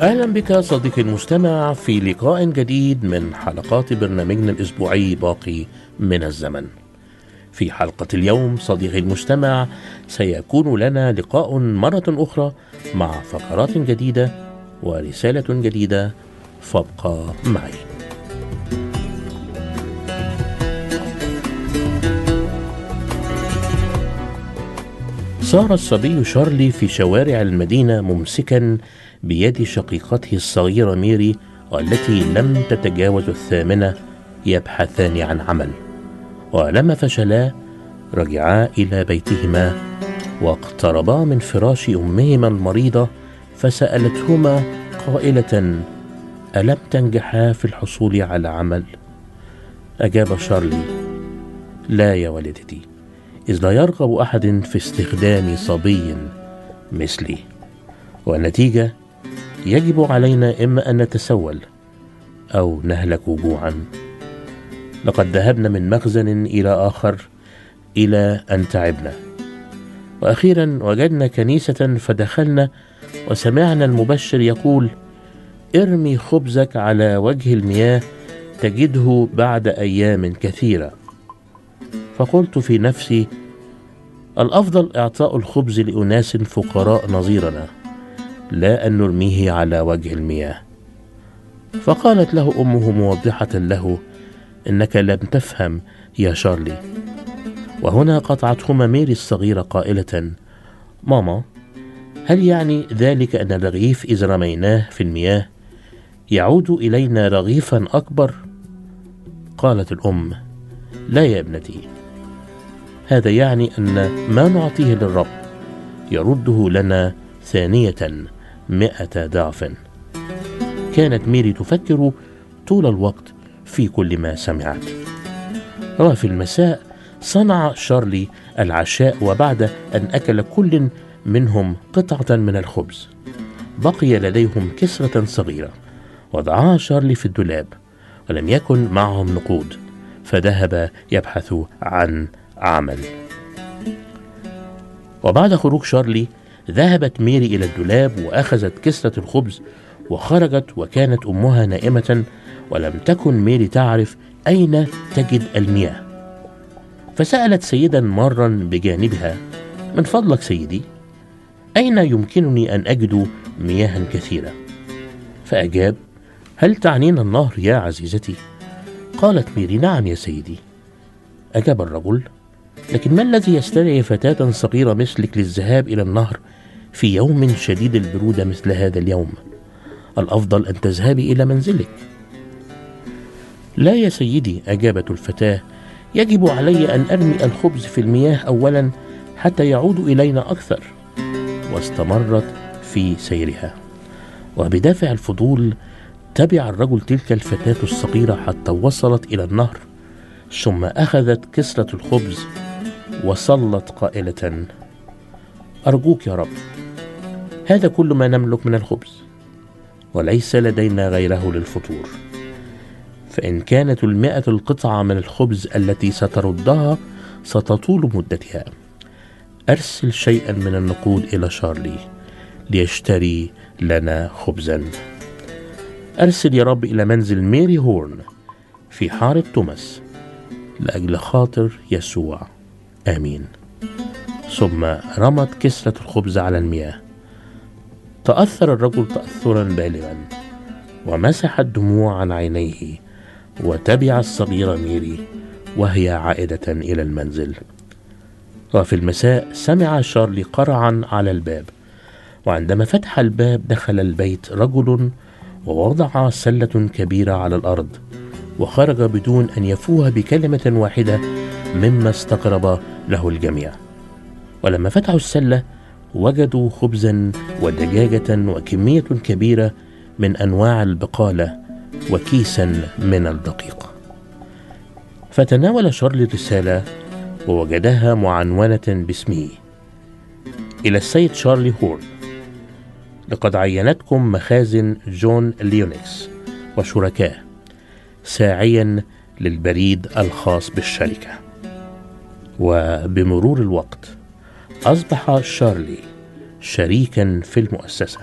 أهلا بك صديقي المستمع في لقاء جديد من حلقات برنامجنا الأسبوعي باقي من الزمن. في حلقة اليوم صديقي المستمع سيكون لنا لقاء مرة أخرى مع فقرات جديدة ورسالة جديدة. فابقى معي. سار الصبي شارلي في شوارع المدينة ممسكا بيد شقيقته الصغيرة ميري والتي لم تتجاوز الثامنة يبحثان عن عمل ولما فشلا رجعا إلى بيتهما واقتربا من فراش أمهما المريضة فسألتهما قائلة ألم تنجحا في الحصول على عمل؟ أجاب شارلي لا يا والدتي إذ لا يرغب أحد في استخدام صبي مثلي والنتيجة يجب علينا إما أن نتسول أو نهلك جوعا لقد ذهبنا من مخزن إلى آخر إلى أن تعبنا. وأخيرا وجدنا كنيسة فدخلنا وسمعنا المبشر يقول ارمي خبزك على وجه المياه تجده بعد أيام كثيرة. فقلت في نفسي الأفضل إعطاء الخبز لأناس فقراء نظيرنا. لا أن نرميه على وجه المياه. فقالت له أمه موضحة له إنك لم تفهم يا شارلي. وهنا قطعتهما ميري الصغيرة قائلة ماما هل يعني ذلك أن الرغيف إذا رميناه في المياه يعود إلينا رغيفا أكبر؟ قالت الأم لا يا ابنتي. هذا يعني أن ما نعطيه للرب يرده لنا ثانية. مئة ضعف. كانت ميري تفكر طول الوقت في كل ما سمعت. وفي المساء صنع شارلي العشاء وبعد أن أكل كل منهم قطعة من الخبز. بقي لديهم كسرة صغيرة. وضعها شارلي في الدولاب. ولم يكن معهم نقود. فذهب يبحث عن عمل. وبعد خروج شارلي ذهبت ميري إلى الدولاب وأخذت كسرة الخبز وخرجت وكانت أمها نائمة ولم تكن ميري تعرف أين تجد المياه. فسألت سيدا مارا بجانبها من فضلك سيدي أين يمكنني أن أجد مياه كثيرة؟ فأجاب هل تعنين النهر يا عزيزتي؟ قالت ميري نعم يا سيدي. أجاب الرجل لكن ما الذي يستدعي فتاة صغيرة مثلك للذهاب إلى النهر في يوم شديد البرودة مثل هذا اليوم؟ الأفضل أن تذهبي إلى منزلك. لا يا سيدي أجابت الفتاة يجب علي أن أرمي الخبز في المياه أولا حتى يعود إلينا أكثر. واستمرت في سيرها. وبدافع الفضول تبع الرجل تلك الفتاة الصغيرة حتى وصلت إلى النهر ثم أخذت كسرة الخبز وصلت قائلة أرجوك يا رب هذا كل ما نملك من الخبز وليس لدينا غيره للفطور. فإن كانت المئة القطعة من الخبز التي ستردها ستطول مدتها. أرسل شيئا من النقود إلى شارلي ليشتري لنا خبزا. أرسل يا رب إلى منزل ميري هورن في حارة توماس لأجل خاطر يسوع. آمين. ثم رمت كسرة الخبز على المياه. تأثر الرجل تأثرا بالغا ومسح الدموع عن عينيه وتبع الصغيرة ميري وهي عائدة إلى المنزل. وفي المساء سمع شارلي قرعا على الباب وعندما فتح الباب دخل البيت رجل ووضع سلة كبيرة على الأرض وخرج بدون أن يفوه بكلمة واحدة مما استغرب له الجميع. ولما فتحوا السلة وجدوا خبزا ودجاجة وكمية كبيرة من أنواع البقالة وكيسا من الدقيق. فتناول شارلي الرسالة ووجدها معنونة باسمه. إلى السيد شارلي هورن. لقد عينتكم مخازن جون ليونكس وشركاه ساعيا للبريد الخاص بالشركة. وبمرور الوقت أصبح شارلي شريكا في المؤسسة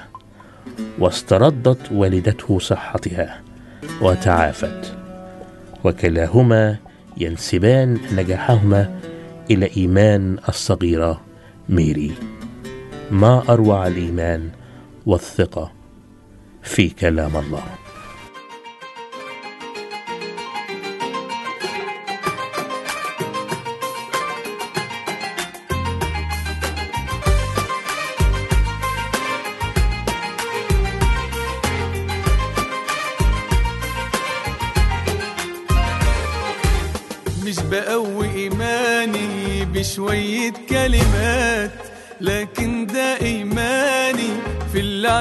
واستردت والدته صحتها وتعافت وكلاهما ينسبان نجاحهما إلى إيمان الصغيرة ميري. ما أروع الإيمان والثقة في كلام الله.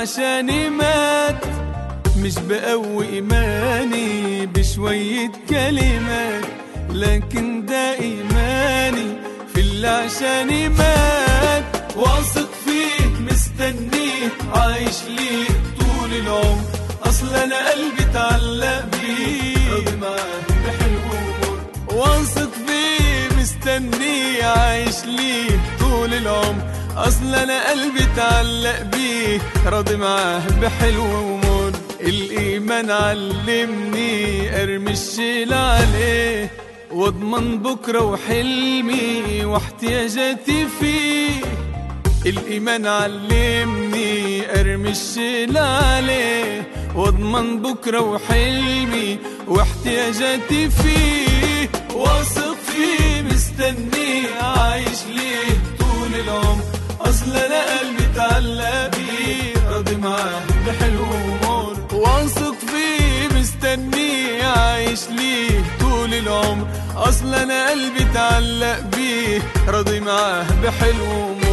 عشاني مات مش بقوي إيماني بشوية كلمات لكن ده إيماني في اللي عشاني مات واثق فيه مستنيه عايش ليه طول العمر. أصل أنا قلبي اتعلق راضي بحلو ومر واثق فيه مستنيه عايش ليه طول العمر. أصل أنا قلبي اتعلق بيه. راضي معاه بحلو ومر الإيمان علمني. أرمي الشيل عليه. واضمن بكرة وحلمي. واحتياجاتي فيه. الإيمان علمني. أرمي الشيل عليه. واضمن بكرة وحلمي. واحتياجاتي فيه. واثق فيه. مستنيه عايش ليه طول العمر. أصل أنا قلبي اتعلق بيه. راضي معاه بحلو ومر. واثق فيه مستنيه عايش ليه. طول العمر أصل أنا قلبي اتعلق بيه. راضي معاه بحلو ومر.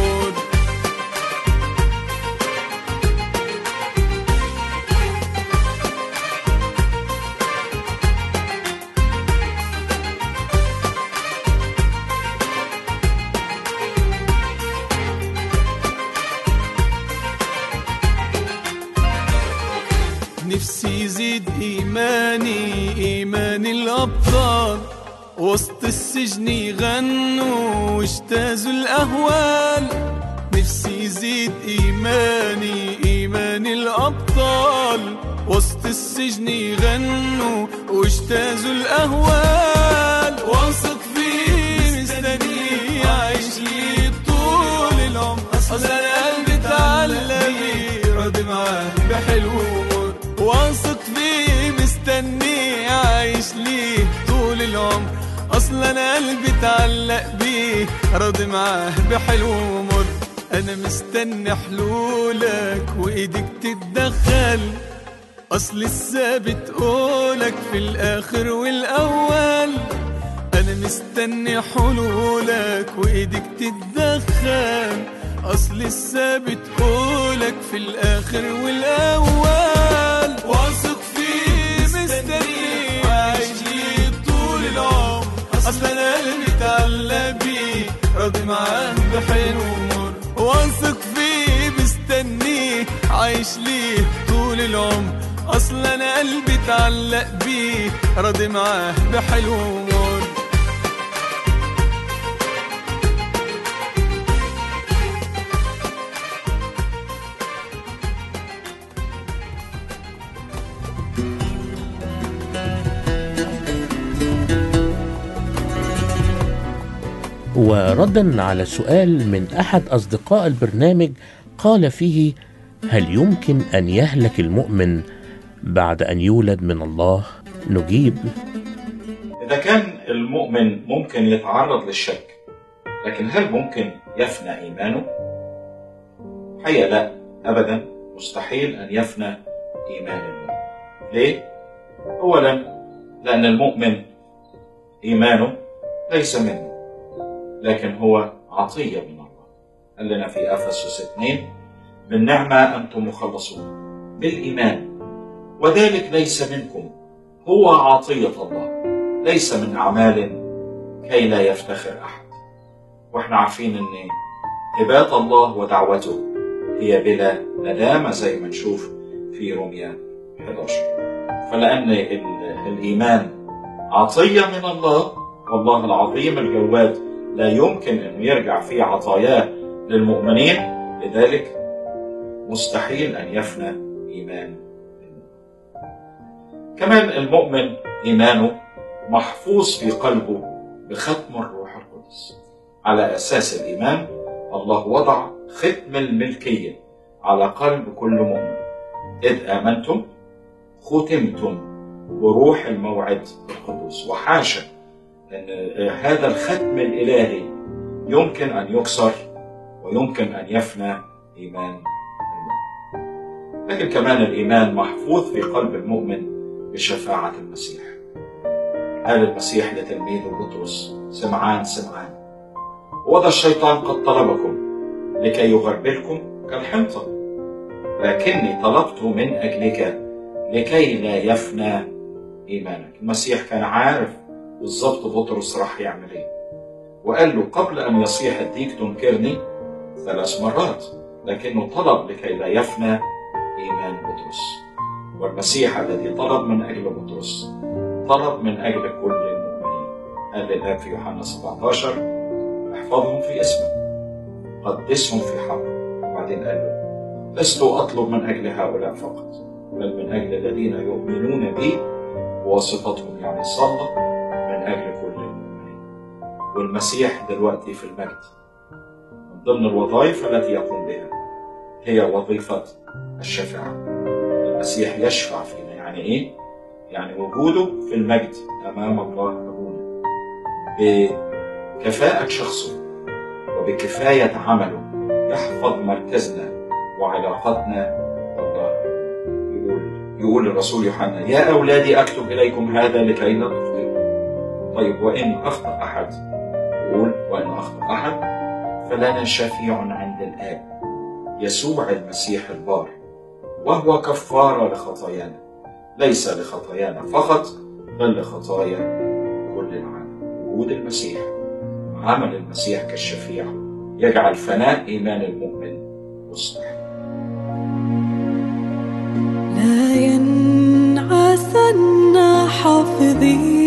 الأهوال نفسي يزيد إيماني إيمان الأبطال. وسط السجن يغنوا وأجتازوا الأهوال. واثق فيه مستنيه عايش ليه طول العمر. أصل أنا قلبي راضي معاه بحلو واثق فيه مستنيه عايش ليه أصلا قلبي اتعلق بيه راضي معاه بحلو ومر. أنا مستني حلولك وإيدك تتدخل. أصل الثابت قولك في الآخر والأول. أنا مستني حلولك وإيدك تتدخل. أصل الثابت قولك في الآخر والأول. واثق اصل أنا قلبي اتعلق بيه راضي معاه بحلو ومر. واثق فيه مستنيه عايش ليه طول العمر. اصل أنا قلبي اتعلق بيه راضي معاه بحلو ومر. وردا على سؤال من أحد أصدقاء البرنامج قال فيه هل يمكن أن يهلك المؤمن بعد أن يولد من الله نجيب إذا كان المؤمن ممكن يتعرض للشك لكن هل ممكن يفنى إيمانه؟ حقيقة لا أبدا مستحيل أن يفنى إيمان المؤمن ليه؟ أولا لأن المؤمن إيمانه ليس منه لكن هو عطية من الله. قال لنا في أفسس 2 بالنعمة أنتم مخلصون بالإيمان. وذلك ليس منكم هو عطية الله ليس من أعمال كي لا يفتخر أحد. وإحنا عارفين أن هبات الله ودعوته هي بلا ندامة زي ما نشوف في روميا 11 فلأن ال- الإيمان عطية من الله والله العظيم الجواد لا يمكن أن يرجع في عطاياه للمؤمنين. لذلك مستحيل أن يفنى إيمان. كمان المؤمن إيمانه محفوظ في قلبه بختم الروح القدس. على أساس الإيمان الله وضع ختم الملكية على قلب كل مؤمن. إذ آمنتم ختمتم بروح الموعد القدوس وحاشا أن هذا الختم الإلهي يمكن أن يكسر ويمكن أن يفنى إيمان المؤمن. لكن كمان الإيمان محفوظ في قلب المؤمن بشفاعة المسيح. قال المسيح لتلميذه بطرس سمعان سمعان. وذا الشيطان قد طلبكم لكي يغربلكم كالحنطة. لكني طلبت من أجلك لكي لا يفنى إيمانك. المسيح كان عارف بالظبط بطرس راح يعمل إيه؟ وقال له قبل أن يصيح الديك تنكرني ثلاث مرات لكنه طلب لكي لا يفنى إيمان بطرس. والمسيح الذي طلب من أجل بطرس طلب من أجل كل المؤمنين. قال للآب في يوحنا 17 احفظهم في اسمك قدسهم في حق وبعدين قال له لست أطلب من أجل هؤلاء فقط بل من أجل الذين يؤمنون بي بواسطتهم يعني صلى أجل كل المؤمنين والمسيح دلوقتي في المجد. من ضمن الوظائف التي يقوم بها هي وظيفة الشفاعة. المسيح يشفع فينا. يعني إيه؟ يعني وجوده في المجد أمام الله أبونا بكفاءة شخصه وبكفاية عمله يحفظ مركزنا وعلاقتنا بالله. يقول يقول الرسول يوحنا يا أولادي أكتب إليكم هذا لكي لا طيب وإن أخطأ أحد يقول وإن أخطأ أحد فلنا شفيع عند الآب يسوع المسيح البار وهو كفارة لخطايانا ليس لخطايانا فقط بل لخطايا كل العالم. وجود المسيح عمل المسيح كالشفيع يجعل فناء إيمان المؤمن مصلح لا ينعسن حافظي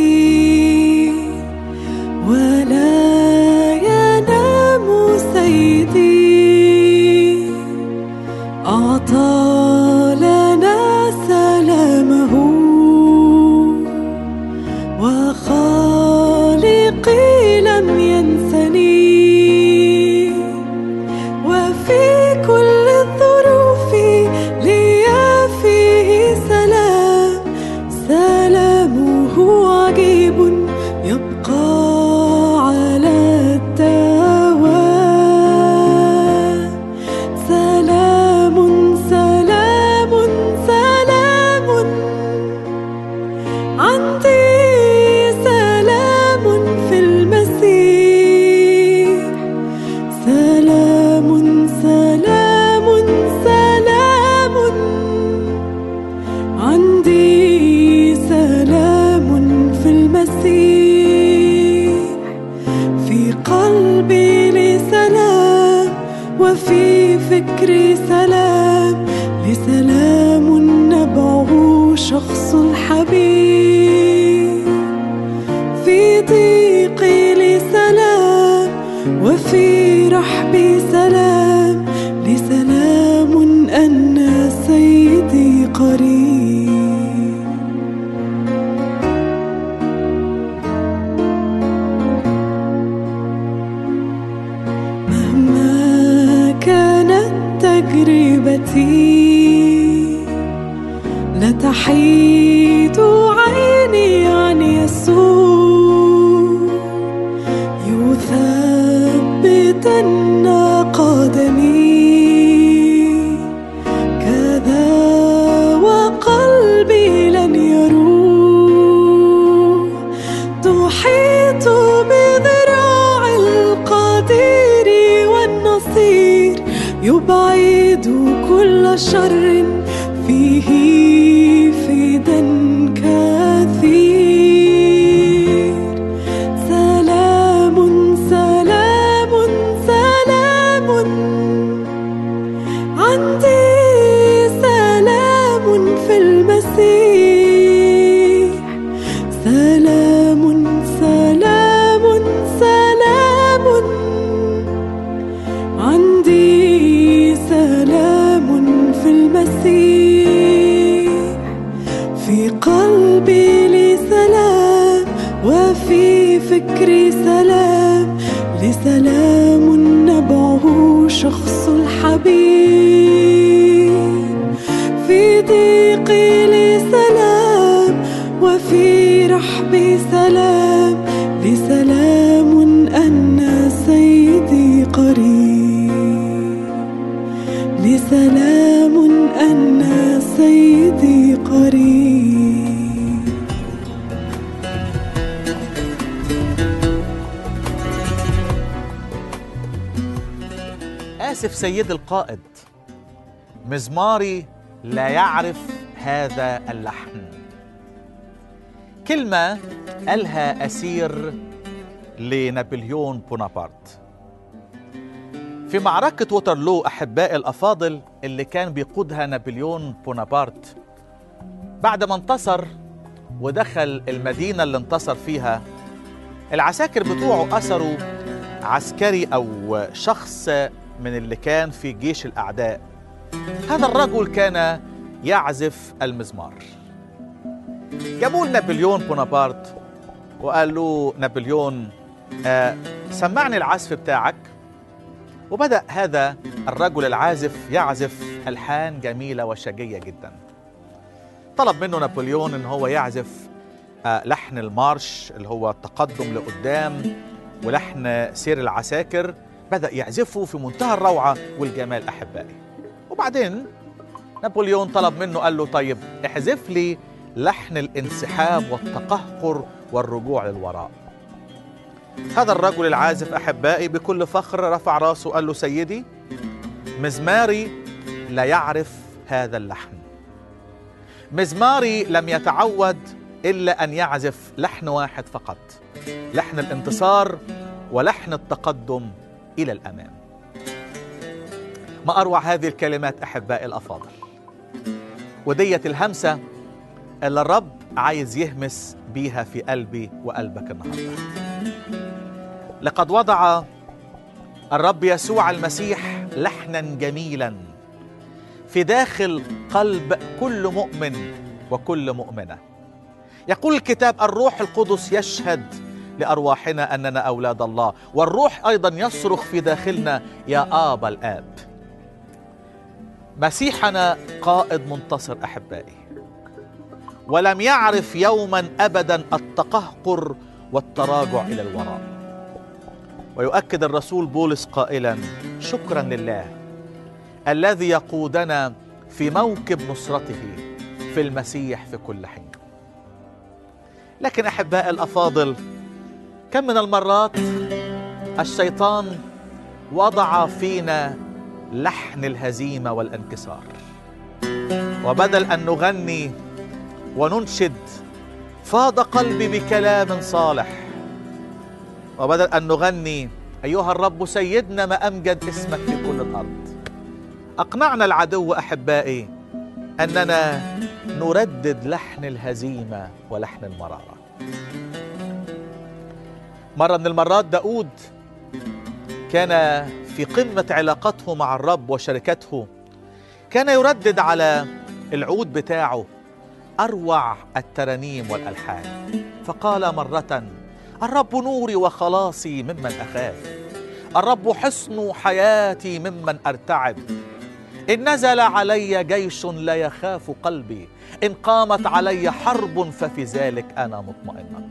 القائد مزماري لا يعرف هذا اللحن. كلمة قالها أسير لنابليون بونابرت. في معركة ووترلو أحبائي الأفاضل اللي كان بيقودها نابليون بونابرت بعد ما انتصر ودخل المدينة اللي انتصر فيها العساكر بتوعه أسروا عسكري أو شخص من اللي كان في جيش الأعداء. هذا الرجل كان يعزف المزمار. جابوا نابليون بونابرت وقال له نابليون آه سمعني العزف بتاعك. وبدأ هذا الرجل العازف يعزف ألحان جميلة وشجية جدا. طلب منه نابليون إن هو يعزف آه لحن المارش اللي هو التقدم لقدام ولحن سير العساكر. بدأ يعزفه في منتهى الروعة والجمال أحبائي. وبعدين نابليون طلب منه قال له طيب احذف لي لحن الانسحاب والتقهقر والرجوع للوراء. هذا الرجل العازف أحبائي بكل فخر رفع راسه قال له سيدي مزماري لا يعرف هذا اللحن. مزماري لم يتعود إلا أن يعزف لحن واحد فقط لحن الانتصار ولحن التقدم إلى الأمام. ما أروع هذه الكلمات أحبائي الأفاضل. ودية الهمسة اللي الرب عايز يهمس بيها في قلبي وقلبك النهارده. لقد وضع الرب يسوع المسيح لحنا جميلا في داخل قلب كل مؤمن وكل مؤمنة. يقول الكتاب الروح القدس يشهد لأرواحنا أننا أولاد الله. والروح أيضا يصرخ في داخلنا يا ابا الآب. مسيحنا قائد منتصر أحبائي. ولم يعرف يوما ابدا التقهقر والتراجع إلى الوراء ويؤكد الرسول بولس قائلا شكرا لله الذي يقودنا في موكب نصرته في المسيح في كل حين. لكن أحباء الأفاضل كم من المرات الشيطان وضع فينا لحن الهزيمة والانكسار. وبدل أن نغني وننشد فاض قلبي بكلام صالح. وبدل أن نغني أيها الرب سيدنا ما أمجد اسمك في كل الأرض أقنعنا العدو أحبائي أننا نردد لحن الهزيمة ولحن المرارة. مرة من المرات داود كان في قمة علاقته مع الرب وشركته كان يردد على العود بتاعه أروع الترانيم والألحان. فقال مرة الرب نوري وخلاصي ممن أخاف. الرب حصن حياتي ممن أرتعب. إن نزل علي جيش لا يخاف قلبي. إن قامت علي حرب ففي ذلك أنا مطمئنا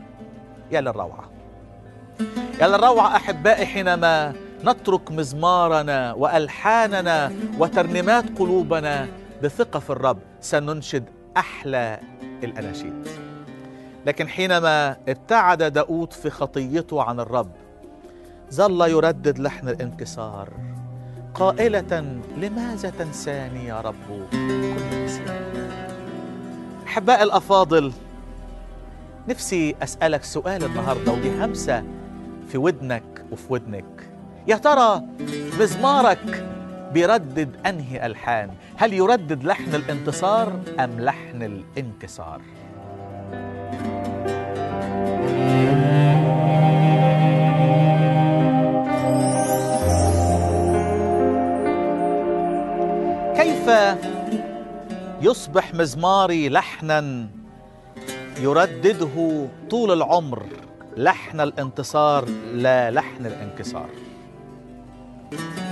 يا للروعة. يا للروعة أحبائي حينما نترك مزمارنا وألحاننا وترنيمات قلوبنا بثقة في الرب. سننشد أحلى الأناشيد. لكن حينما ابتعد داود في خطيته عن الرب ظل يردد لحن الانكسار قائلة لماذا تنساني يا رب كل أحباء الأفاضل نفسي أسألك سؤال النهاردة ودي همسة في ودنك وفي ودنك. يا ترى مزمارك بيردد أنهي ألحان؟ هل يردد لحن الانتصار أم لحن الانكسار؟ كيف يصبح مزماري لحنا يردده طول العمر؟ لحن الانتصار لا لحن الانكسار.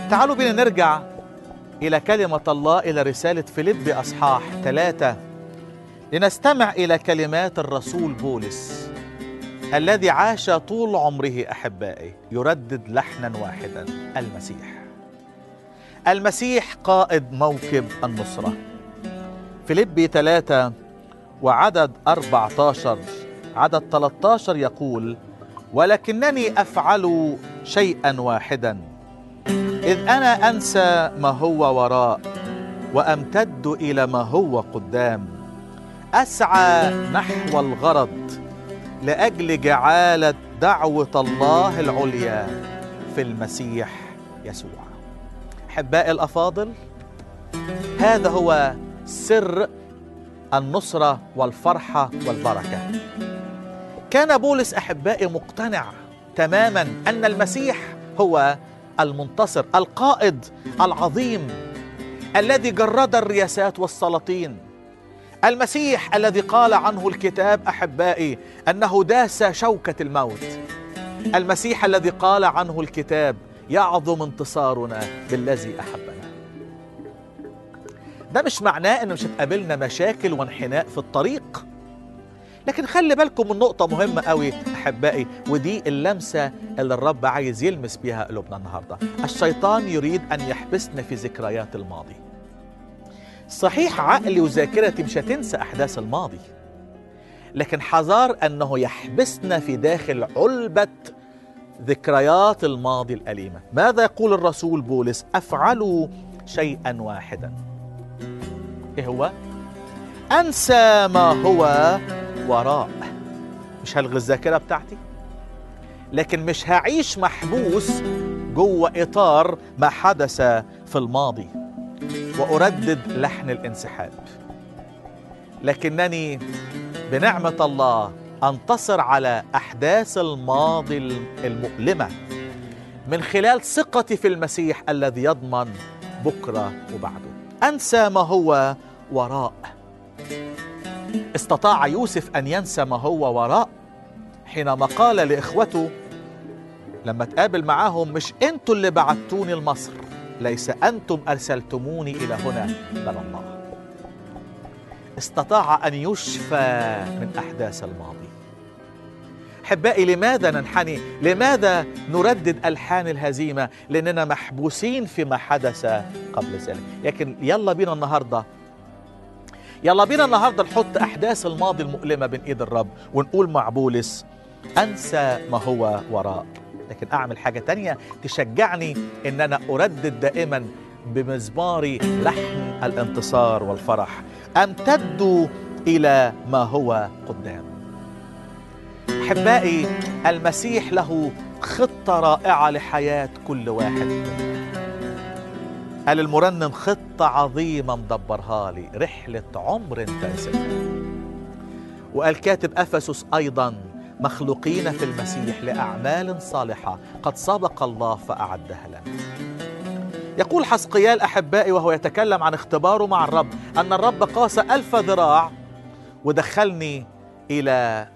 تعالوا بنا نرجع إلى كلمة الله إلى رسالة فيليب أصحاح ثلاثة. لنستمع إلى كلمات الرسول بولس الذي عاش طول عمره أحبائي يردد لحنا واحدا المسيح. المسيح قائد موكب النصرة. فيليبي ثلاثة وعدد 14 عدد 13 يقول ولكنني أفعل شيئا واحدا. إذ أنا أنسى ما هو وراء وأمتد إلى ما هو قدام. أسعى نحو الغرض لأجل جعالة دعوة الله العليا في المسيح يسوع. أحبائي الأفاضل هذا هو سر النصرة والفرحة والبركة. كان بولس أحبائي مقتنع تماما أن المسيح هو المنتصر القائد العظيم الذي جرد الرياسات والسلاطين. المسيح الذي قال عنه الكتاب أحبائي أنه داس شوكة الموت. المسيح الذي قال عنه الكتاب يعظم انتصارنا بالذي أحبنا. ده مش معناه ان مش هتقابلنا مشاكل وانحناء في الطريق. لكن خلي بالكم من نقطة مهمة قوي أحبائي ودي اللمسة اللي الرب عايز يلمس بيها قلوبنا النهاردة. الشيطان يريد أن يحبسنا في ذكريات الماضي. صحيح عقلي وذاكرتي مش هتنسى أحداث الماضي لكن حذار أنه يحبسنا في داخل علبة ذكريات الماضي الأليمة. ماذا يقول الرسول بولس؟ أفعلوا شيئا واحدا. إيه هو؟ أنسى ما هو وراء. مش هلغي الذاكرة بتاعتي؟ لكن مش هعيش محبوس جوه إطار ما حدث في الماضي وأردد لحن الانسحاب. لكنني بنعمة الله أنتصر على أحداث الماضي المؤلمة من خلال ثقتي في المسيح الذي يضمن بكرة وبعده. أنسى ما هو وراء. استطاع يوسف أن ينسى ما هو وراء حينما قال لإخوته لما تقابل معاهم مش أنتوا اللي بعتوني لمصر ليس أنتم أرسلتموني إلى هنا بل الله. استطاع أن يشفى من أحداث الماضي. احبائي لماذا ننحني؟ لماذا نردد ألحان الهزيمة؟ لأننا محبوسين فيما حدث قبل ذلك. لكن يلا بينا النهارده يلا بينا النهارده نحط أحداث الماضي المؤلمة بين إيد الرب ونقول مع بولس أنسى ما هو وراء. لكن أعمل حاجة تانية تشجعني إن أنا أردد دائما بمزماري لحن الانتصار والفرح. أمتد إلى ما هو قدام. أحبائي المسيح له خطة رائعة لحياة كل واحد. قال المرنم خطة عظيمة مدبرها لي؟ رحلة عمر تاسفة وقال كاتب أفسس أيضا مخلوقين في المسيح لأعمال صالحة قد سبق الله فأعدها لنا. يقول حسقيال أحبائي وهو يتكلم عن اختباره مع الرب أن الرب قاس ألف ذراع ودخلني إلى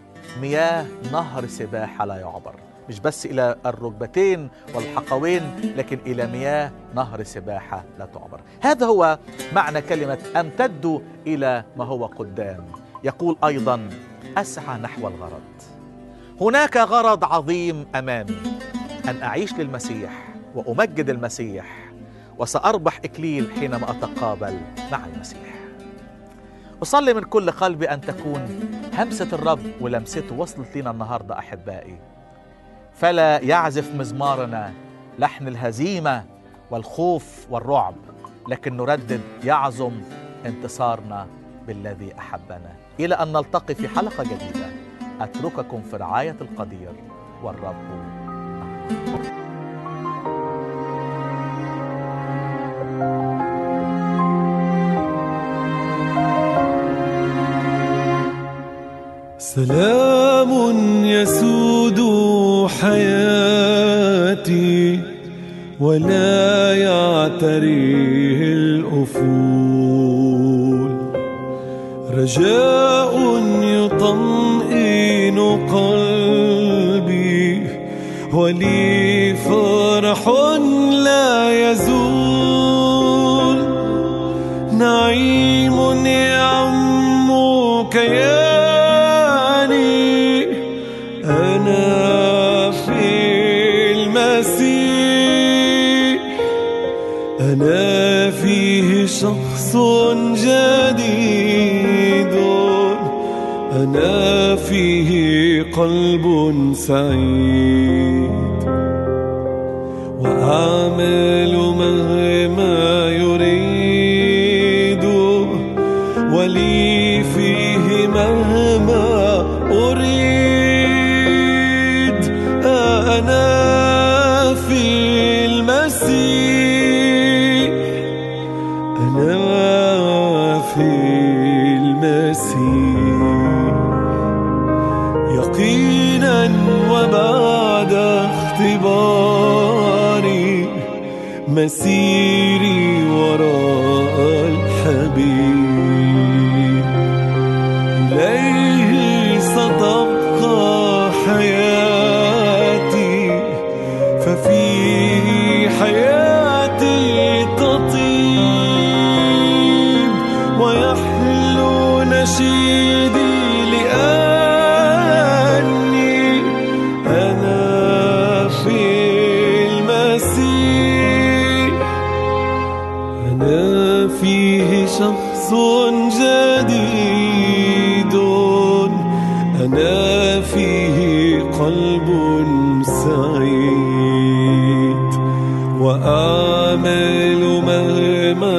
مياه نهر سباحة لا يعبر. مش بس إلى الركبتين والحقوين لكن إلى مياه نهر سباحة لا تعبر. هذا هو معنى كلمة أمتد إلى ما هو قدام. يقول أيضا أسعى نحو الغرض. هناك غرض عظيم أمامي أن أعيش للمسيح وأمجد المسيح وسأربح إكليل حينما أتقابل مع المسيح. أصلي من كل قلبي أن تكون همسة الرب ولمسته وصلت لنا النهاردة أحبائي. فلا يعزف مزمارنا لحن الهزيمة والخوف والرعب لكن نردد يعظم انتصارنا بالذي أحبنا. إلى أن نلتقي في حلقة جديدة أترككم في رعاية القدير والرب. معكم سلام يسود حياتي ولا يعتريه الأفول. رجاء يطمئن قلبي ولي فرح لا يزول. نعيم يعم كياني شخص جديد. أنا فيه قلب سعيد. وأعمل مسيري وراء الحبيب. قلب سعيد وأعمل مهما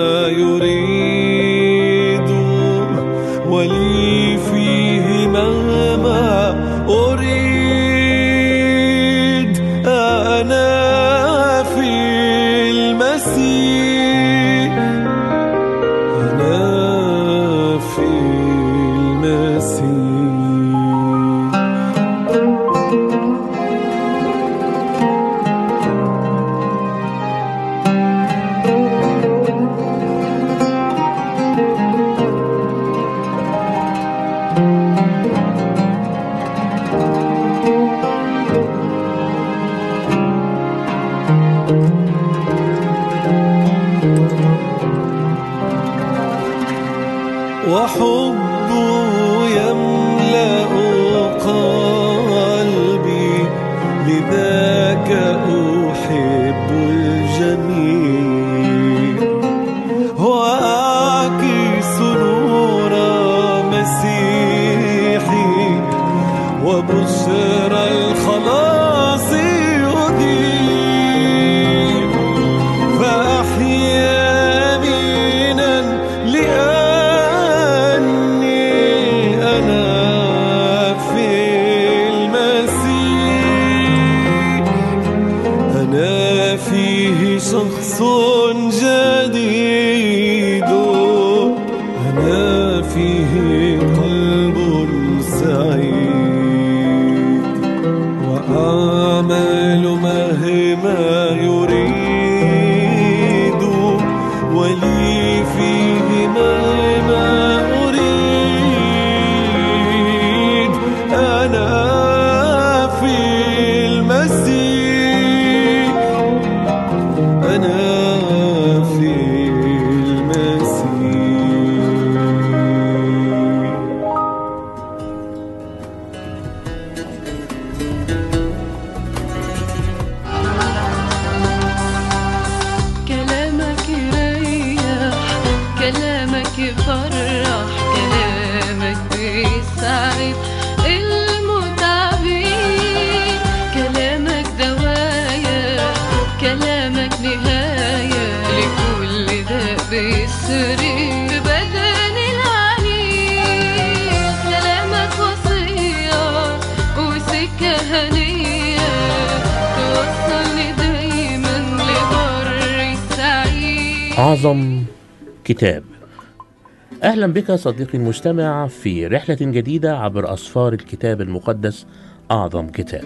صديقي المستمع في رحلة جديدة عبر أسفار الكتاب المقدس أعظم كتاب.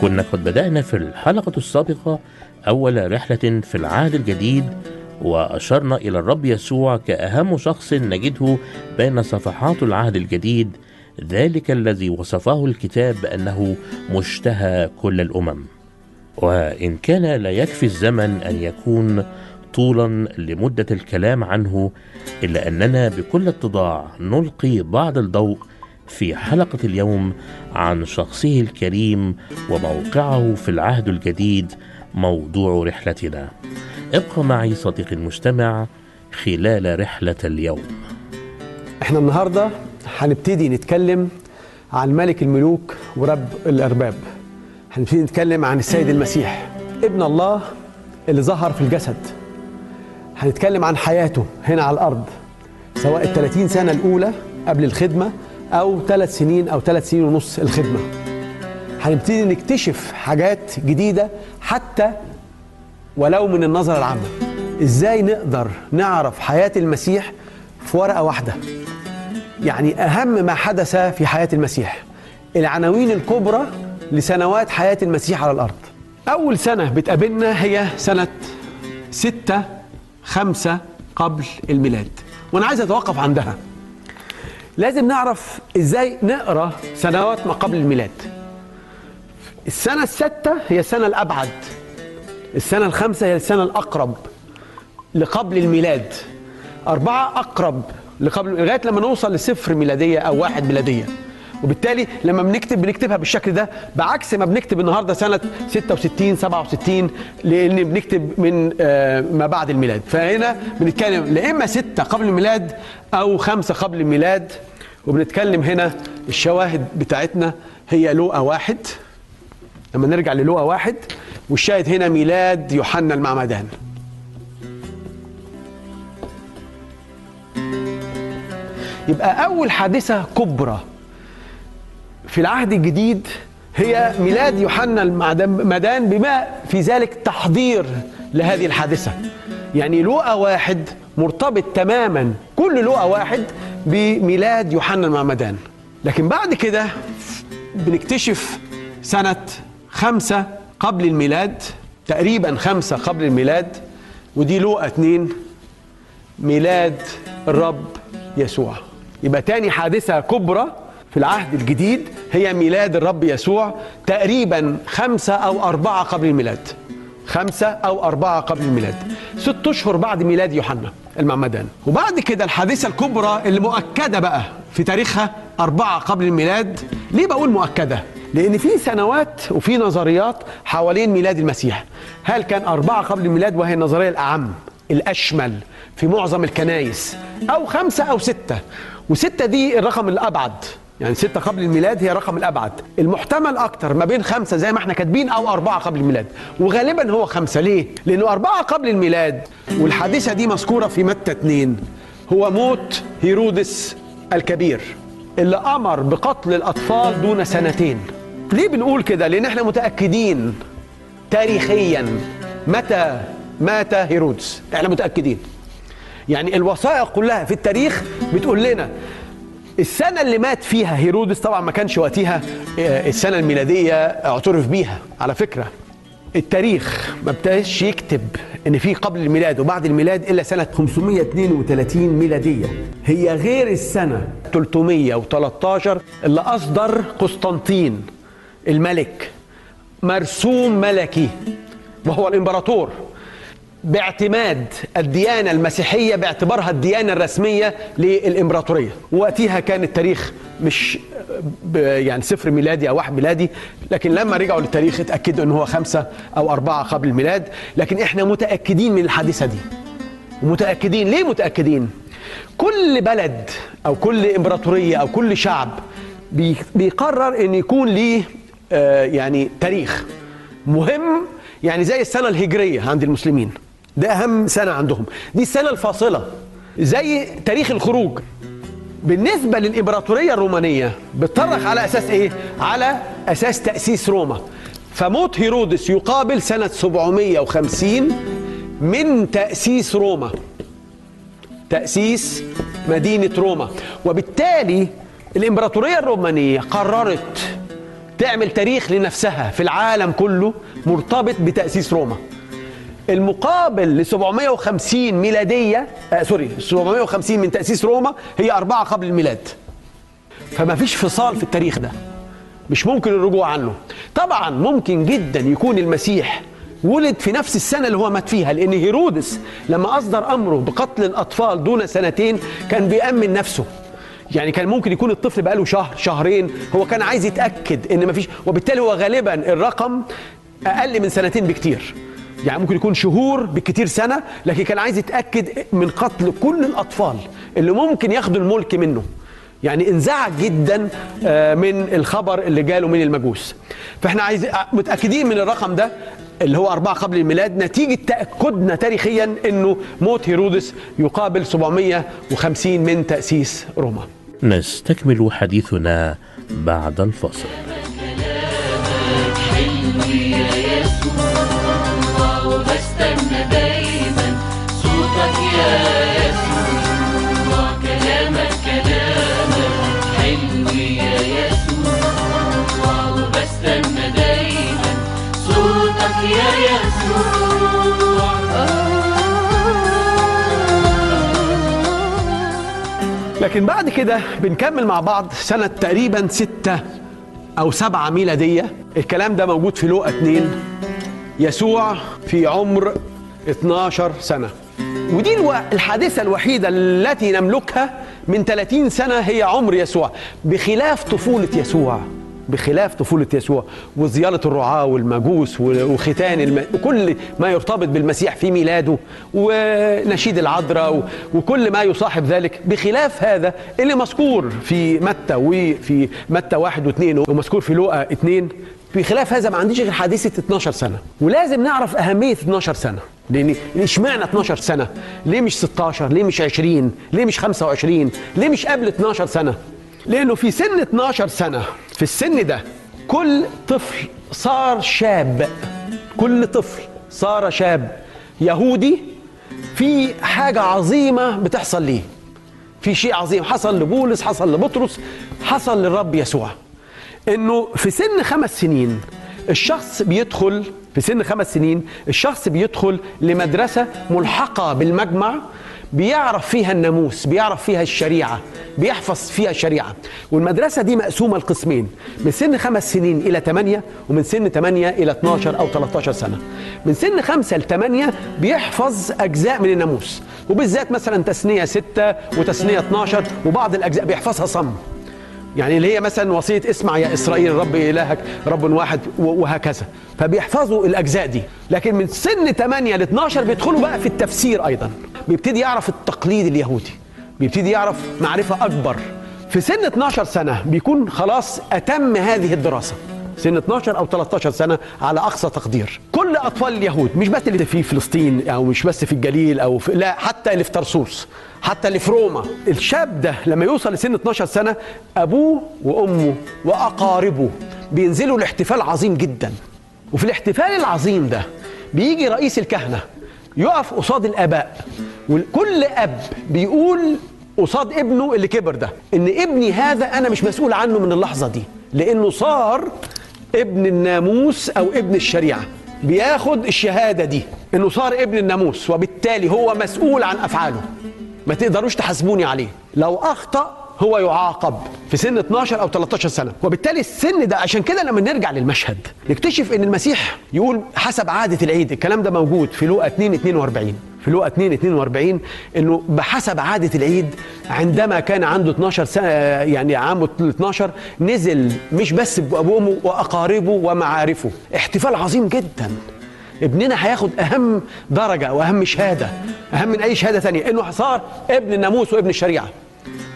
كنا قد بدأنا في الحلقة السابقة أول رحلة في العهد الجديد وأشرنا إلى الرب يسوع كأهم شخص نجده بين صفحات العهد الجديد ذلك الذي وصفه الكتاب بأنه مشتهى كل الأمم. وإن كان لا يكفي الزمن أن يكون طولا لمدة الكلام عنه إلا أننا بكل اتضاع نلقي بعض الضوء في حلقة اليوم عن شخصه الكريم وموقعه في العهد الجديد موضوع رحلتنا. ابقى معي صديقي المستمع خلال رحلة اليوم. إحنا النهارده هنبتدي نتكلم عن ملك الملوك ورب الأرباب. هنبتدي نتكلم عن السيد المسيح ابن الله اللي ظهر في الجسد. هنتكلم عن حياته هنا على الأرض سواء ال 30 سنة الأولى قبل الخدمة أو ثلاث سنين أو ثلاث سنين ونص الخدمة. هنبتدي نكتشف حاجات جديدة حتى ولو من النظره العامه إزاي نقدر نعرف حياة المسيح في ورقة واحدة؟ يعني أهم ما حدث في حياة المسيح العناوين الكبرى لسنوات حياة المسيح على الأرض. أول سنة بتقابلنا هي سنة ستة خمسة قبل الميلاد. وأنا عايز أتوقف عندها. لازم نعرف إزاي نقرأ سنوات ما قبل الميلاد. السنة الستة هي السنة الأبعد. السنة الخامسه هي السنة الأقرب لقبل الميلاد. أربعة أقرب لقبل لغاية لما نوصل لصفر ميلادية أو واحد ميلادية. وبالتالي لما بنكتب بنكتبها بالشكل ده بعكس ما بنكتب النهارده سنة 66 67 لأن بنكتب من آه، ما بعد الميلاد. فهنا بنتكلم لا إما ستة قبل الميلاد أو خمسة قبل الميلاد وبنتكلم هنا الشواهد بتاعتنا هي لوقا واحد. لما نرجع للوقا واحد والشاهد هنا ميلاد يوحنا المعمدان. يبقى أول حادثة كبرى في العهد الجديد هي ميلاد يوحنا المعمدان بما في ذلك تحضير لهذه الحادثة. يعني لوقا واحد مرتبط تماما كل لوقا واحد بميلاد يوحنا المعمدان لكن بعد كده بنكتشف سنة خمسة قبل الميلاد تقريبا خمسة قبل الميلاد ودي لوقا اتنين ميلاد الرب يسوع. يبقى تاني حادثة كبرى في العهد الجديد هي ميلاد الرب يسوع تقريبا خمسة أو أربعة قبل الميلاد. خمسة أو أربعة قبل الميلاد. ست أشهر بعد ميلاد يوحنا المعمدان. وبعد كده الحادثة الكبرى اللي مؤكدة بقى في تاريخها أربعة قبل الميلاد. ليه بقول مؤكدة؟ لأن في سنوات وفي نظريات حوالين ميلاد المسيح. هل كان أربعة قبل الميلاد وهي النظرية الأعم الأشمل في معظم الكنايس أو خمسة أو ستة. وستة دي الرقم الأبعد. يعني ستة قبل الميلاد هي الرقم الأبعد. المحتمل أكتر ما بين خمسة زي ما إحنا كاتبين أو أربعة قبل الميلاد. وغالبا هو خمسة. ليه؟ لأنه أربعة قبل الميلاد. والحادثة دي مذكورة في متى اتنين. هو موت هيرودس الكبير اللي أمر بقتل الأطفال دون سنتين. ليه بنقول كده؟ لأن إحنا متأكدين تاريخيا متى مات هيرودس. إحنا متأكدين. يعني الوثائق كلها في التاريخ بتقول لنا السنة اللي مات فيها هيرودس طبعا ما كانش وقتها آه، السنة الميلادية اعترف بيها. على فكرة التاريخ ما ابتداش يكتب إن في قبل الميلاد وبعد الميلاد إلا سنة 532 ميلادية. هي غير السنة 313 اللي أصدر قسطنطين الملك مرسوم ملكي وهو الإمبراطور. باعتماد الديانة المسيحية باعتبارها الديانة الرسمية للإمبراطورية. وقتها كان التاريخ مش يعني صفر ميلادي أو واحد ميلادي لكن لما رجعوا للتاريخ اتأكدوا أنه هو خمسة أو أربعة قبل الميلاد. لكن إحنا متأكدين من الحادثة دي. ومتأكدين ليه متأكدين؟ كل بلد أو كل إمبراطورية أو كل شعب بي- بيقرر أن يكون ليه آه، يعني تاريخ مهم يعني زي السنة الهجرية عند المسلمين. ده أهم سنة عندهم. دي السنة الفاصلة. زي تاريخ الخروج. بالنسبة للإمبراطورية الرومانية بتطرق على أساس إيه؟ على أساس تأسيس روما. فموت هيرودس يقابل سنة 750 من تأسيس روما. تأسيس مدينة روما. وبالتالي الإمبراطورية الرومانية قررت تعمل تاريخ لنفسها في العالم كله مرتبط بتأسيس روما. المقابل ل 750 ميلادية آه سوري 750 من تأسيس روما هي أربعة قبل الميلاد. فما فيش فصال في التاريخ ده مش ممكن الرجوع عنه. طبعا ممكن جدا يكون المسيح ولد في نفس السنة اللي هو مات فيها لأن هيرودس لما أصدر أمره بقتل الأطفال دون سنتين كان بيأمن نفسه. يعني كان ممكن يكون الطفل بقاله شهر شهرين هو كان عايز يتأكد إن مفيش وبالتالي هو غالبا الرقم أقل من سنتين بكتير. يعني ممكن يكون شهور بالكتير سنة لكن كان عايز يتأكد من قتل كل الأطفال اللي ممكن ياخدوا الملك منه. يعني انزعج جدا آه، من الخبر اللي جاله من المجوس. فاحنا عايز متأكدين من الرقم ده اللي هو أربعة قبل الميلاد. نتيجة تأكدنا تاريخيا أنه موت هيرودس يقابل 750 من تأسيس روما. نستكمل حديثنا بعد الفاصل. يا يسوع وبستنى دايما صوتك يا يسوع. لكن بعد كده بنكمل مع بعض سنة تقريبا ستة أو سبعة ميلادية. الكلام ده موجود في لوقا 2 يسوع في عمر 12 سنة. ودي الحادثة الوحيدة التي نملكها من 30 سنة هي عمر يسوع بخلاف طفولة يسوع بخلاف طفولة يسوع وزيارة الرعاة والمجوس وختان الم... كل ما يرتبط بالمسيح في ميلاده ونشيد العذراء. وكل ما يصاحب ذلك بخلاف هذا اللي مذكور في متى وفي متى واحد واثنين ومذكور في لوقا اثنين بخلاف هذا ما عنديش غير حادثة 12 سنة. ولازم نعرف أهمية 12 سنة. لأن إشمعنى 12 سنة؟ ليه مش 16 ليه مش 20 ليه مش 25 ليه مش قبل 12 سنة؟ لأنه في سن 12 سنة في السن ده كل طفل صار شاب. كل طفل صار شاب. يهودي في حاجة عظيمة بتحصل ليه؟ في شيء عظيم. حصل لبولس حصل لبطرس حصل للرب يسوع. إنه في سن خمس سنين الشخص بيدخل في سن خمس سنين الشخص بيدخل لمدرسة ملحقة بالمجمع بيعرف فيها الناموس بيعرف فيها الشريعة بيحفظ فيها الشريعة. والمدرسة دي مقسومة لقسمين من سن خمس سنين إلى ثمانية ومن سن ثمانية إلى 12 أو 13 سنة. من سن خمسة لثمانية بيحفظ أجزاء من الناموس وبالذات مثلا تثنية ستة وتثنية 12 وبعض الأجزاء بيحفظها صم. يعني اللي هي مثلا وصية اسمع يا إسرائيل الرب إلهك رب واحد وهكذا. فبيحفظوا الأجزاء دي. لكن من سن 8 ل 12 بيدخلوا بقى في التفسير أيضا. بيبتدي يعرف التقليد اليهودي. بيبتدي يعرف معرفة أكبر. في سن 12 سنة بيكون خلاص أتم هذه الدراسة. سن 12 أو 13 سنة على أقصى تقدير. كل أطفال اليهود مش بس اللي في فلسطين أو مش بس في الجليل أو في لا حتى اللي في طرسوس حتى اللي في روما. الشاب ده لما يوصل لسن 12 سنة أبوه وأمه وأقاربه بينزلوا لاحتفال عظيم جدا. وفي الاحتفال العظيم ده بيجي رئيس الكهنة يقف قصاد الآباء. وكل أب بيقول قصاد ابنه اللي كبر ده إن ابني هذا أنا مش مسؤول عنه من اللحظة دي لأنه صار ابن الناموس أو ابن الشريعة. بياخد الشهادة دي إنه صار ابن الناموس وبالتالي هو مسؤول عن أفعاله. ما تقدروش تحاسبوني عليه. لو أخطأ هو يعاقب في سن 12 أو 13 سنة. وبالتالي السن ده عشان كده لما نرجع للمشهد نكتشف إن المسيح يقول حسب عاده العيد الكلام ده موجود في لوقا 2 42 في لوقا 2 42 إنه بحسب عاده العيد عندما كان عنده 12 سنة يعني عامه 12 نزل مش بس بابوه وامه وأقاربه ومعارفه. احتفال عظيم جدا. ابننا هياخد أهم درجة وأهم شهادة أهم من أي شهادة ثانية إنه صار ابن الناموس وابن الشريعة.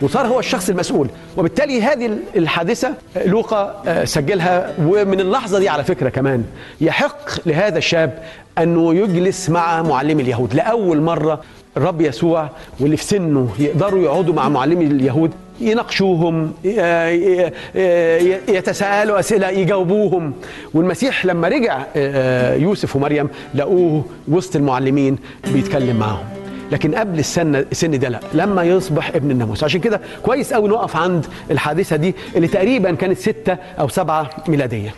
وصار هو الشخص المسؤول. وبالتالي هذه الحادثة لوقا آه، سجلها. ومن اللحظة دي على فكرة كمان يحق لهذا الشاب أنه يجلس مع معلمي اليهود. لأول مرة الرب يسوع واللي في سنه يقدروا يقعدوا مع معلمي اليهود يناقشوهم ي- يتساءلوا أسئلة يجاوبوهم. والمسيح لما رجع آه، يوسف ومريم لقوه وسط المعلمين بيتكلم معهم. لكن قبل السن السن ده لا. لما يصبح ابن الناموس. عشان كده كويس قوي نقف عند الحادثة دي اللي تقريبا كانت ستة أو سبعة ميلادية.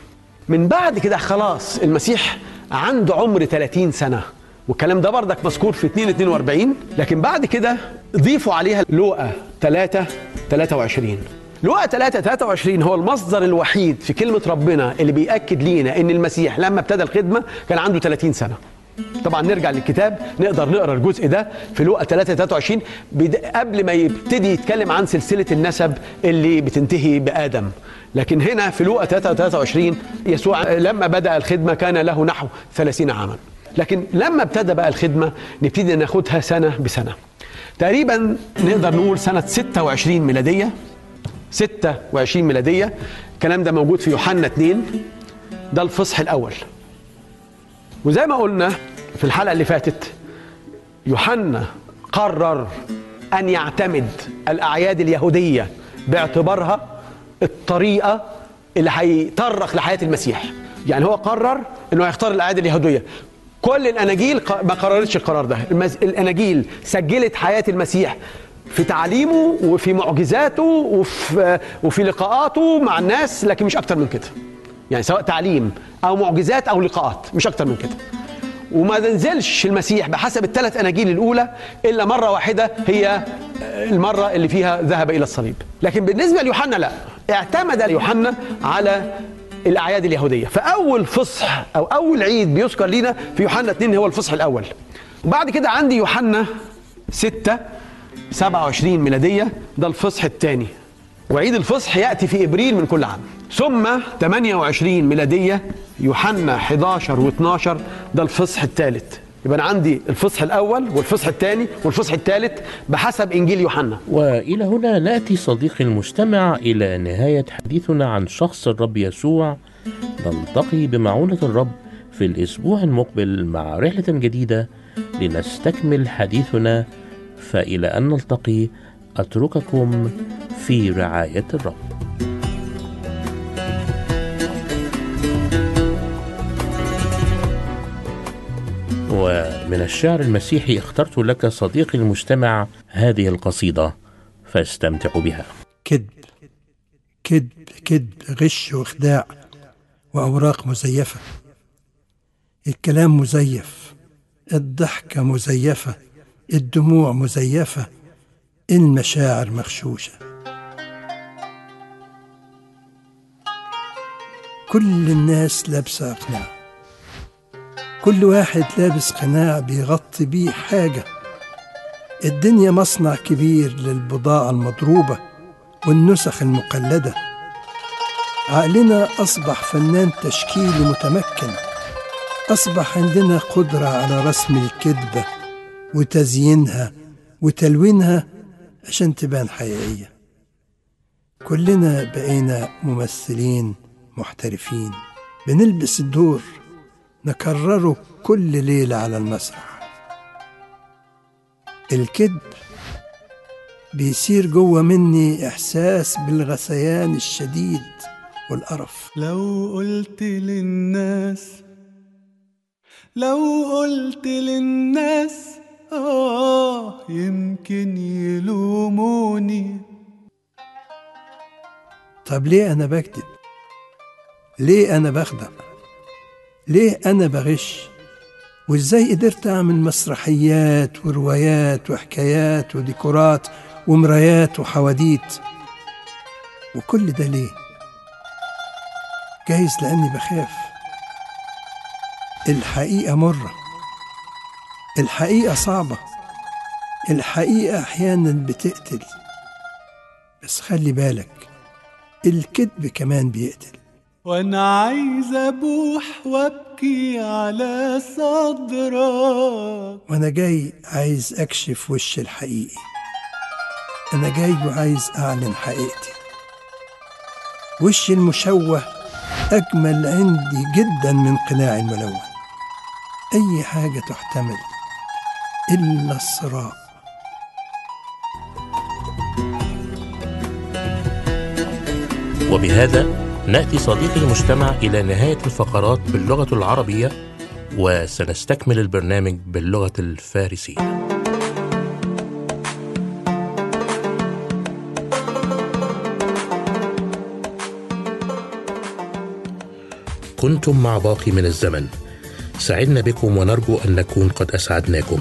من بعد كده خلاص المسيح عنده عمر 30 سنة. والكلام ده بردك مذكور في 2 42 لكن بعد كده ضيفوا عليها لوقا 3 23 لوقا 3 23 هو المصدر الوحيد في كلمة ربنا اللي بيأكد لينا إن المسيح لما ابتدى الخدمة كان عنده 30 سنة. طبعا نرجع للكتاب نقدر نقرأ الجزء ده في لوقا 3 23 بد- قبل ما يبتدي يتكلم عن سلسلة النسب اللي بتنتهي بآدم. لكن هنا في لوقا 3 23 يسوع لما بدأ الخدمة كان له نحو 30 عاما. لكن لما ابتدى بقى الخدمة نبتدي ناخدها سنة بسنة. تقريبا نقدر نقول سنة 26 ميلادية. 26 ميلادية. الكلام ده موجود في يوحنا 2 ده الفصح الأول. وزي ما قلنا في الحلقة اللي فاتت يوحنا قرر أن يعتمد الأعياد اليهودية باعتبارها الطريقة اللي هيطرق لحياة المسيح. يعني هو قرر إنه هيختار الأعياد اليهودية. كل الأناجيل ق- ما قررتش القرار ده. المز... الأناجيل سجلت حياة المسيح في تعليمه وفي معجزاته وفي وفي لقاءاته مع الناس لكن مش أكتر من كده. يعني سواء تعليم أو معجزات أو لقاءات مش أكتر من كده. وما ننزلش المسيح بحسب الثلاث أناجيل الأولى إلا مرة واحدة هي المرة اللي فيها ذهب إلى الصليب. لكن بالنسبة ليوحنا لا اعتمد يوحنا على الأعياد اليهودية. فأول فصح أو أول عيد بيذكر لينا في يوحنا 2 هو الفصح الأول. وبعد كده عندي يوحنا 6 27 ميلادية ده الفصح الثاني. وعيد الفصح يأتي في إبريل من كل عام. ثم 28 ميلادية يوحنا 11 و12 ده الفصح الثالث. يبقى أنا عندي الفصح الأول والفصح الثاني والفصح الثالث بحسب إنجيل يوحنا. وإلى هنا نأتي صديقي المستمع إلى نهاية حديثنا عن شخص الرب يسوع. نلتقي بمعونة الرب في الأسبوع المقبل مع رحلة جديدة لنستكمل حديثنا. فإلى أن نلتقي أترككم في رعاية الرب. ومن الشعر المسيحي اخترت لك صديقي المستمع هذه القصيدة فاستمتع بها. كذب كذب كذب غش وخداع وأوراق مزيفة. الكلام مزيف الضحكة مزيفة الدموع مزيفة المشاعر مغشوشة. كل الناس لابسة قناع. كل واحد لابس قناع بيغطي بيه حاجة. الدنيا مصنع كبير للبضاعة المضروبة والنسخ المقلدة. عقلنا أصبح فنان تشكيلي متمكن. أصبح عندنا قدرة على رسم الكذبة وتزيينها وتلوينها عشان تبان حقيقية كلنا بقينا ممثلين محترفين بنلبس الدور نكرره كل ليلة على المسرح. الكذب بيصير جوه مني إحساس بالغثيان الشديد والقرف. لو قلت للناس لو قلت للناس آه يمكن يلوموني طب ليه أنا بكذب؟ ليه أنا بخدع؟ ليه أنا بغش؟ وإزاي قدرت أعمل مسرحيات وروايات وحكايات وديكورات ومرايات وحواديت وكل ده ليه؟ جايز لأني بخاف الحقيقة مرة الحقيقة صعبة. الحقيقة أحيانا بتقتل. بس خلي بالك الكذب كمان بيقتل. وأنا عايز أبوح وأبكي على صدرك. وأنا جاي عايز أكشف وش الحقيقي أنا جاي وعايز أعلن حقيقتي. وش المشوه؟ أجمل عندي جدا من قناع الملون. أي حاجة تحتمل. إلا الصراع. وبهذا نأتي صديقي المستمع إلى نهاية الفقرات باللغة العربية وسنستكمل البرنامج باللغة الفارسية. كنتم مع باقي من الزمن. سعدنا بكم ونرجو أن نكون قد أسعدناكم.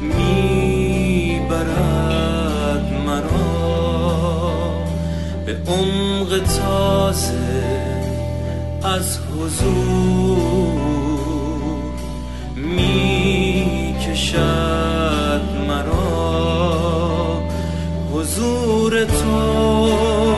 می‌برد مرا به عمق تازه از حضور می‌کشد مرا. حضور تو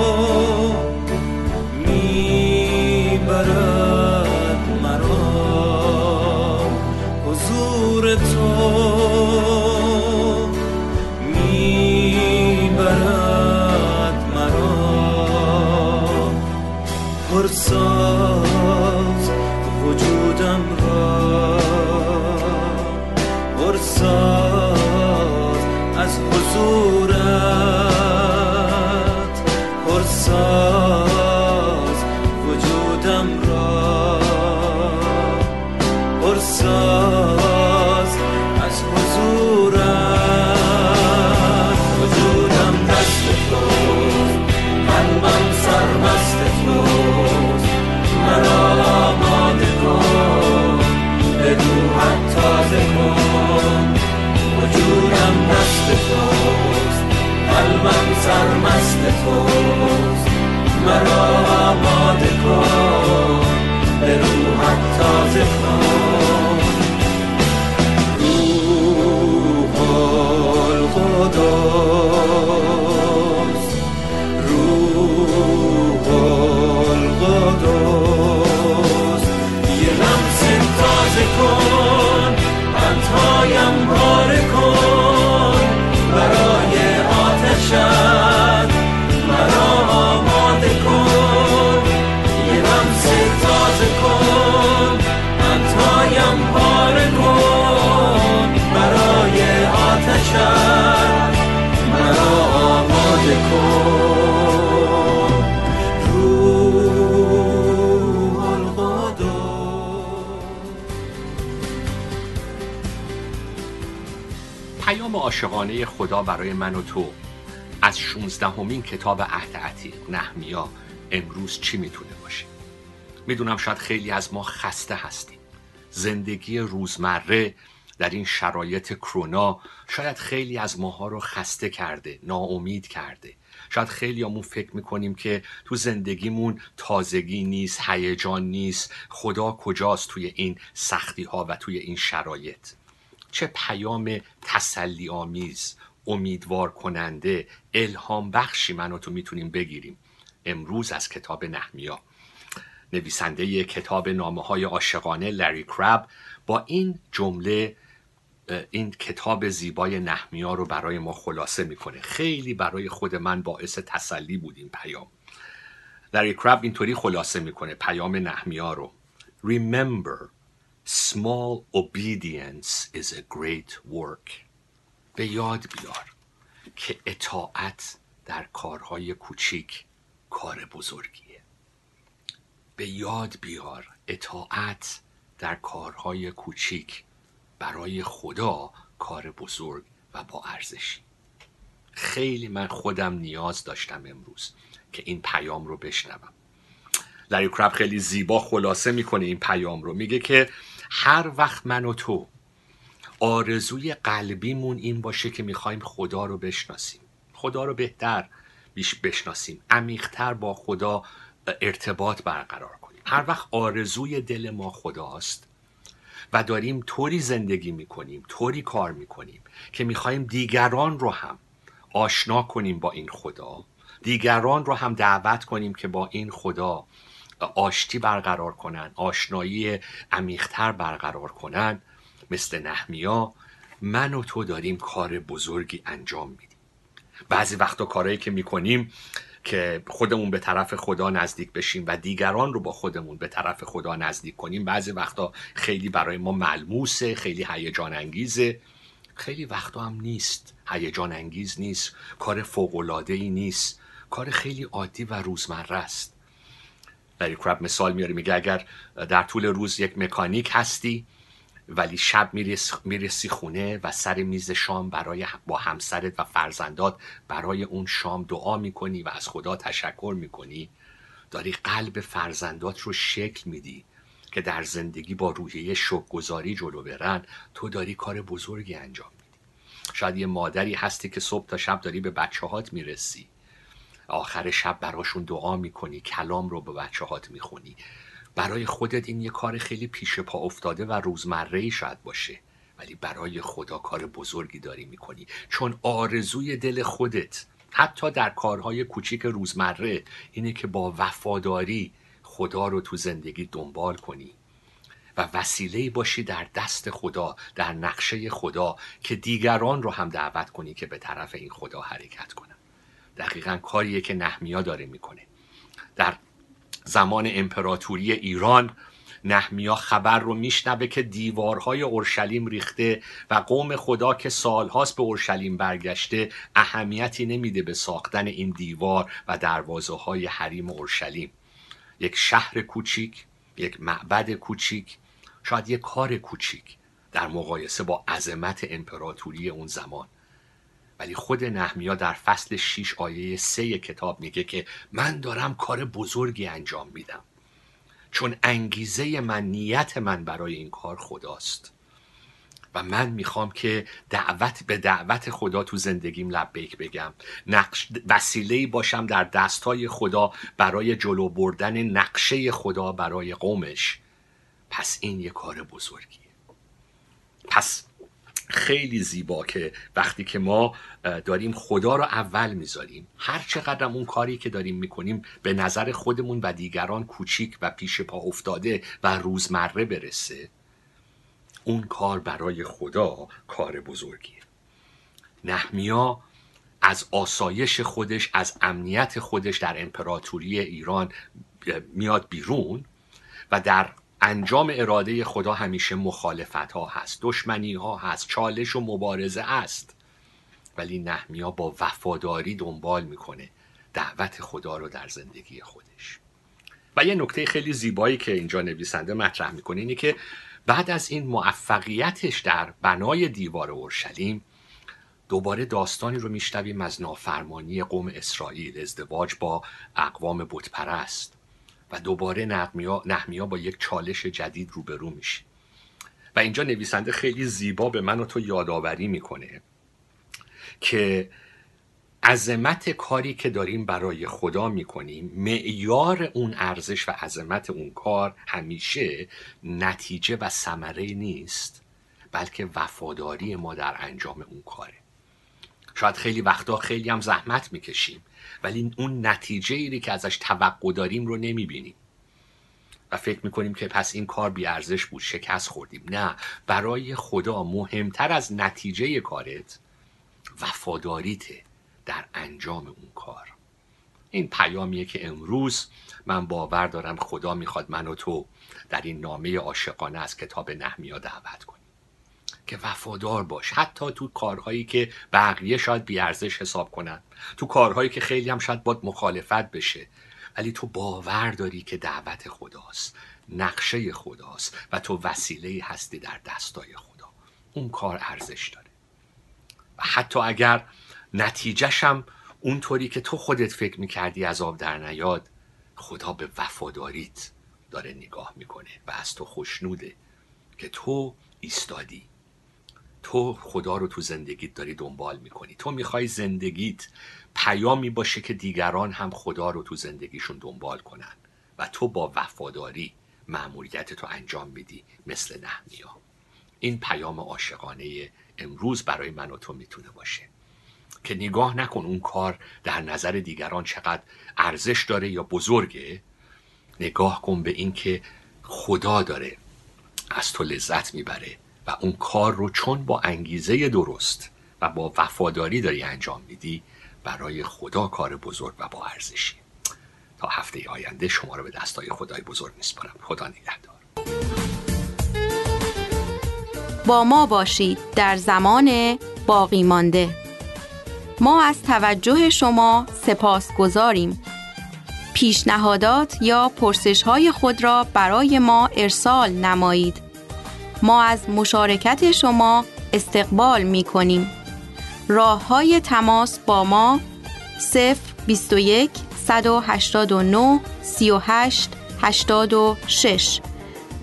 آماده کن به روحت تازه کن. عاشقانه خدا برای من و تو. از 16 همین کتاب عهد عتیق نحمیا امروز چی می‌تونه باشه؟ می‌دونم شاید خیلی از ما خسته هستیم. زندگی روزمره در این شرایط کرونا شاید خیلی از ماها رو خسته کرده ناامید کرده. شاید خیلی همون فکر می‌کنیم که تو زندگیمون تازگی نیست هیجان نیست خدا کجاست توی این سختی ها و توی این شرایط؟ چه پیام تسلی آمیز امیدوار کننده الهام بخشی من و تو می‌تونیم بگیریم. امروز از کتاب نحمیا نویسنده کتاب نامه های عاشقانه لری کراب با این جمله این کتاب زیبای نحمیا رو برای ما خلاصه می‌کنه. خیلی برای خود من باعث تسلی بود این پیام. لری کراب اینطوری خلاصه می‌کنه پیام نحمیا رو. Remember small obedience is a great work. به یاد بیار که اطاعت در کارهای کوچیک کار بزرگیه. به یاد بیار اطاعت در کارهای کوچیک برای خدا کار بزرگ و با ارزشی. خیلی من خودم نیاز داشتم امروز که این پیام رو بشنوم. لری کراب خیلی زیبا خلاصه می‌کنه این پیام رو. میگه که هر وقت من و تو آرزوی قلبیمون این باشه که می‌خوایم خدا رو بشناسیم. خدا رو بهتر بیش بشناسیم. عمیقتر با خدا ارتباط برقرار کنیم. هر وقت آرزوی دل ما خداست و داریم طوری زندگی می‌کنیم طوری کار می‌کنیم که می‌خوایم دیگران رو هم آشنا کنیم با این خدا دیگران رو هم دعوت کنیم که با این خدا آشتی برقرار کنن آشنایی عمیقتر برقرار کنن. مثل نحمیا من و تو داریم کار بزرگی انجام میدیم. بعضی وقتا کارهایی که می‌کنیم که خودمون به طرف خدا نزدیک بشیم و دیگران رو با خودمون به طرف خدا نزدیک کنیم بعضی وقتا خیلی برای ما ملموسه خیلی هیجان انگیزه. خیلی وقتا هم نیست. هیجان انگیز نیست. کار فوق ای نیست. کار خیلی عادی و روزمره است. لری کراب مثال میاره میگه اگر در طول روز یک مکانیک هستی ولی شب می‌رسی خونه و سر میز شام برای با همسرت و فرزندات برای اون شام دعا می‌کنی و از خدا تشکر می‌کنی داری قلب فرزندات رو شکل میدی که در زندگی با روحیه شکرگزاری جلو برن تو داری کار بزرگی انجام میدی. شاید یه مادری هستی که صبح تا شب داری به بچه هات می‌رسی. آخر شب براشون دعا می‌کنی کلام رو به بچه هات می‌خونی. برای خودت این یه کار خیلی پیش پا افتاده و روزمره ای شاید باشه ولی برای خدا کار بزرگی داری می‌کنی. چون آرزوی دل خودت حتی در کارهای کوچیک روزمره اینه که با وفاداری خدا رو تو زندگی دنبال کنی و وسیله باشی در دست خدا در نقشه خدا که دیگران رو هم دعوت کنی که به طرف این خدا حرکت کنن. دقیقا کاریه که نحمیا داره می‌کنه. در زمان امپراتوری ایران نحمیا خبر رو میشنوه که دیوارهای اورشلیم ریخته و قوم خدا که سالهاست به اورشلیم برگشته اهمیتی نمیده به ساختن این دیوار و دروازه های حریم اورشلیم. یک شهر کوچیک یک معبد کوچیک شاید یک کار کوچیک در مقایسه با عظمت امپراتوری اون زمان. ولی خود نحمیا در فصل 6 آیه 3 کتاب میگه که من دارم کار بزرگی انجام میدم. چون انگیزه من نیت من برای این کار خداست. و من می‌خوام که دعوت به دعوت خدا تو زندگیم لبیک بگم. نقش وسیله باشم در دستای خدا برای جلو بردن نقشه خدا برای قومش. پس این یه کار بزرگیه. پس خیلی زیبا که وقتی که ما داریم خدا رو اول می‌ذاریم هر چقدر اون کاری که داریم می‌کنیم به نظر خودمون و دیگران کوچیک و پیش پا افتاده و روزمره برسه اون کار برای خدا کار بزرگیه. نحمیا از آسایش خودش از امنیت خودش در امپراتوری ایران میاد بیرون و در انجام اراده خدا همیشه مخالفت ها هست. دشمنی ها هست. چالش و مبارزه است. ولی نحمیا با وفاداری دنبال می‌کنه دعوت خدا رو در زندگی خودش. و یه نکته خیلی زیبایی که اینجا نویسنده مطرح می‌کنه اینه که بعد از این موفقیتش در بنای دیوار اورشلیم دوباره داستانی رو میشنویم از نافرمانی قوم اسرائیل. ازدواج با اقوام بتپرست. و دوباره نحمیا, با یک چالش جدید روبرو میشه. و اینجا نویسنده خیلی زیبا به من و تو یادآوری می‌کنه که عظمت کاری که داریم برای خدا می‌کنیم معیار اون ارزش و عظمت اون کار همیشه نتیجه و ثمره نیست بلکه وفاداری ما در انجام اون کاره. شاید خیلی وقتا خیلی هم زحمت می‌کشیم. ولی اون نتیجه ای که ازش توقع داریم رو نمی‌بینیم. و فکر می‌کنیم که پس این کار بیارزش بود شکست خوردیم. نه برای خدا مهمتر از نتیجه کارت وفاداریته در انجام اون کار. این پیامیه که امروز من باور دارم خدا می‌خواد من و تو در این نامه عاشقانه از کتاب نحمیا دعوت کنیم. که وفادار باش. حتی تو کارهایی که بقیه شاید بیارزش حساب کنن. تو کارهایی که خیلی هم شاید باد مخالفت بشه. ولی تو باور داری که دعوت خداست نقشه خداست و تو وسیله هستی در دستای خدا. اون کار ارزش داره. و حتی اگر نتیجهش هم اونطوری که تو خودت فکر می‌کردی آب در نیاد خدا به وفاداریت داره نگاه می‌کنه و از تو خوشنوده که تو ایستادی. تو خدا رو تو زندگیت داری دنبال می‌کنی. تو می‌خوای زندگیت پیامی باشه که دیگران هم خدا رو تو زندگیشون دنبال کنن و تو با وفاداری مأموریتتو انجام میدی مثل نحمیا این پیام عاشقانه امروز برای من و تو می‌تونه باشه. که نگاه نکن اون کار در نظر دیگران چقدر ارزش داره یا بزرگه. نگاه کن به این که خدا داره از تو لذت می‌بره. و اون کار رو چون با انگیزه درست و با وفاداری داری انجام میدی برای خدا کار بزرگ و با ارزشی. تا هفته آینده شما رو به دستای خدای بزرگ میسپارم. خدا نگهدار. با ما باشید در زمان باقی مانده. ما از توجه شما سپاس گذاریم پیشنهادات یا پرسش های خود را برای ما ارسال نمایید. ما از مشارکت شما استقبال می کنیم راه های تماس با ما 021 189 38 86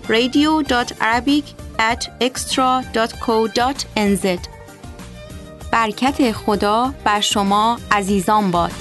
radio.arabic at extra.co.nz برکت خدا بر شما عزیزان باد.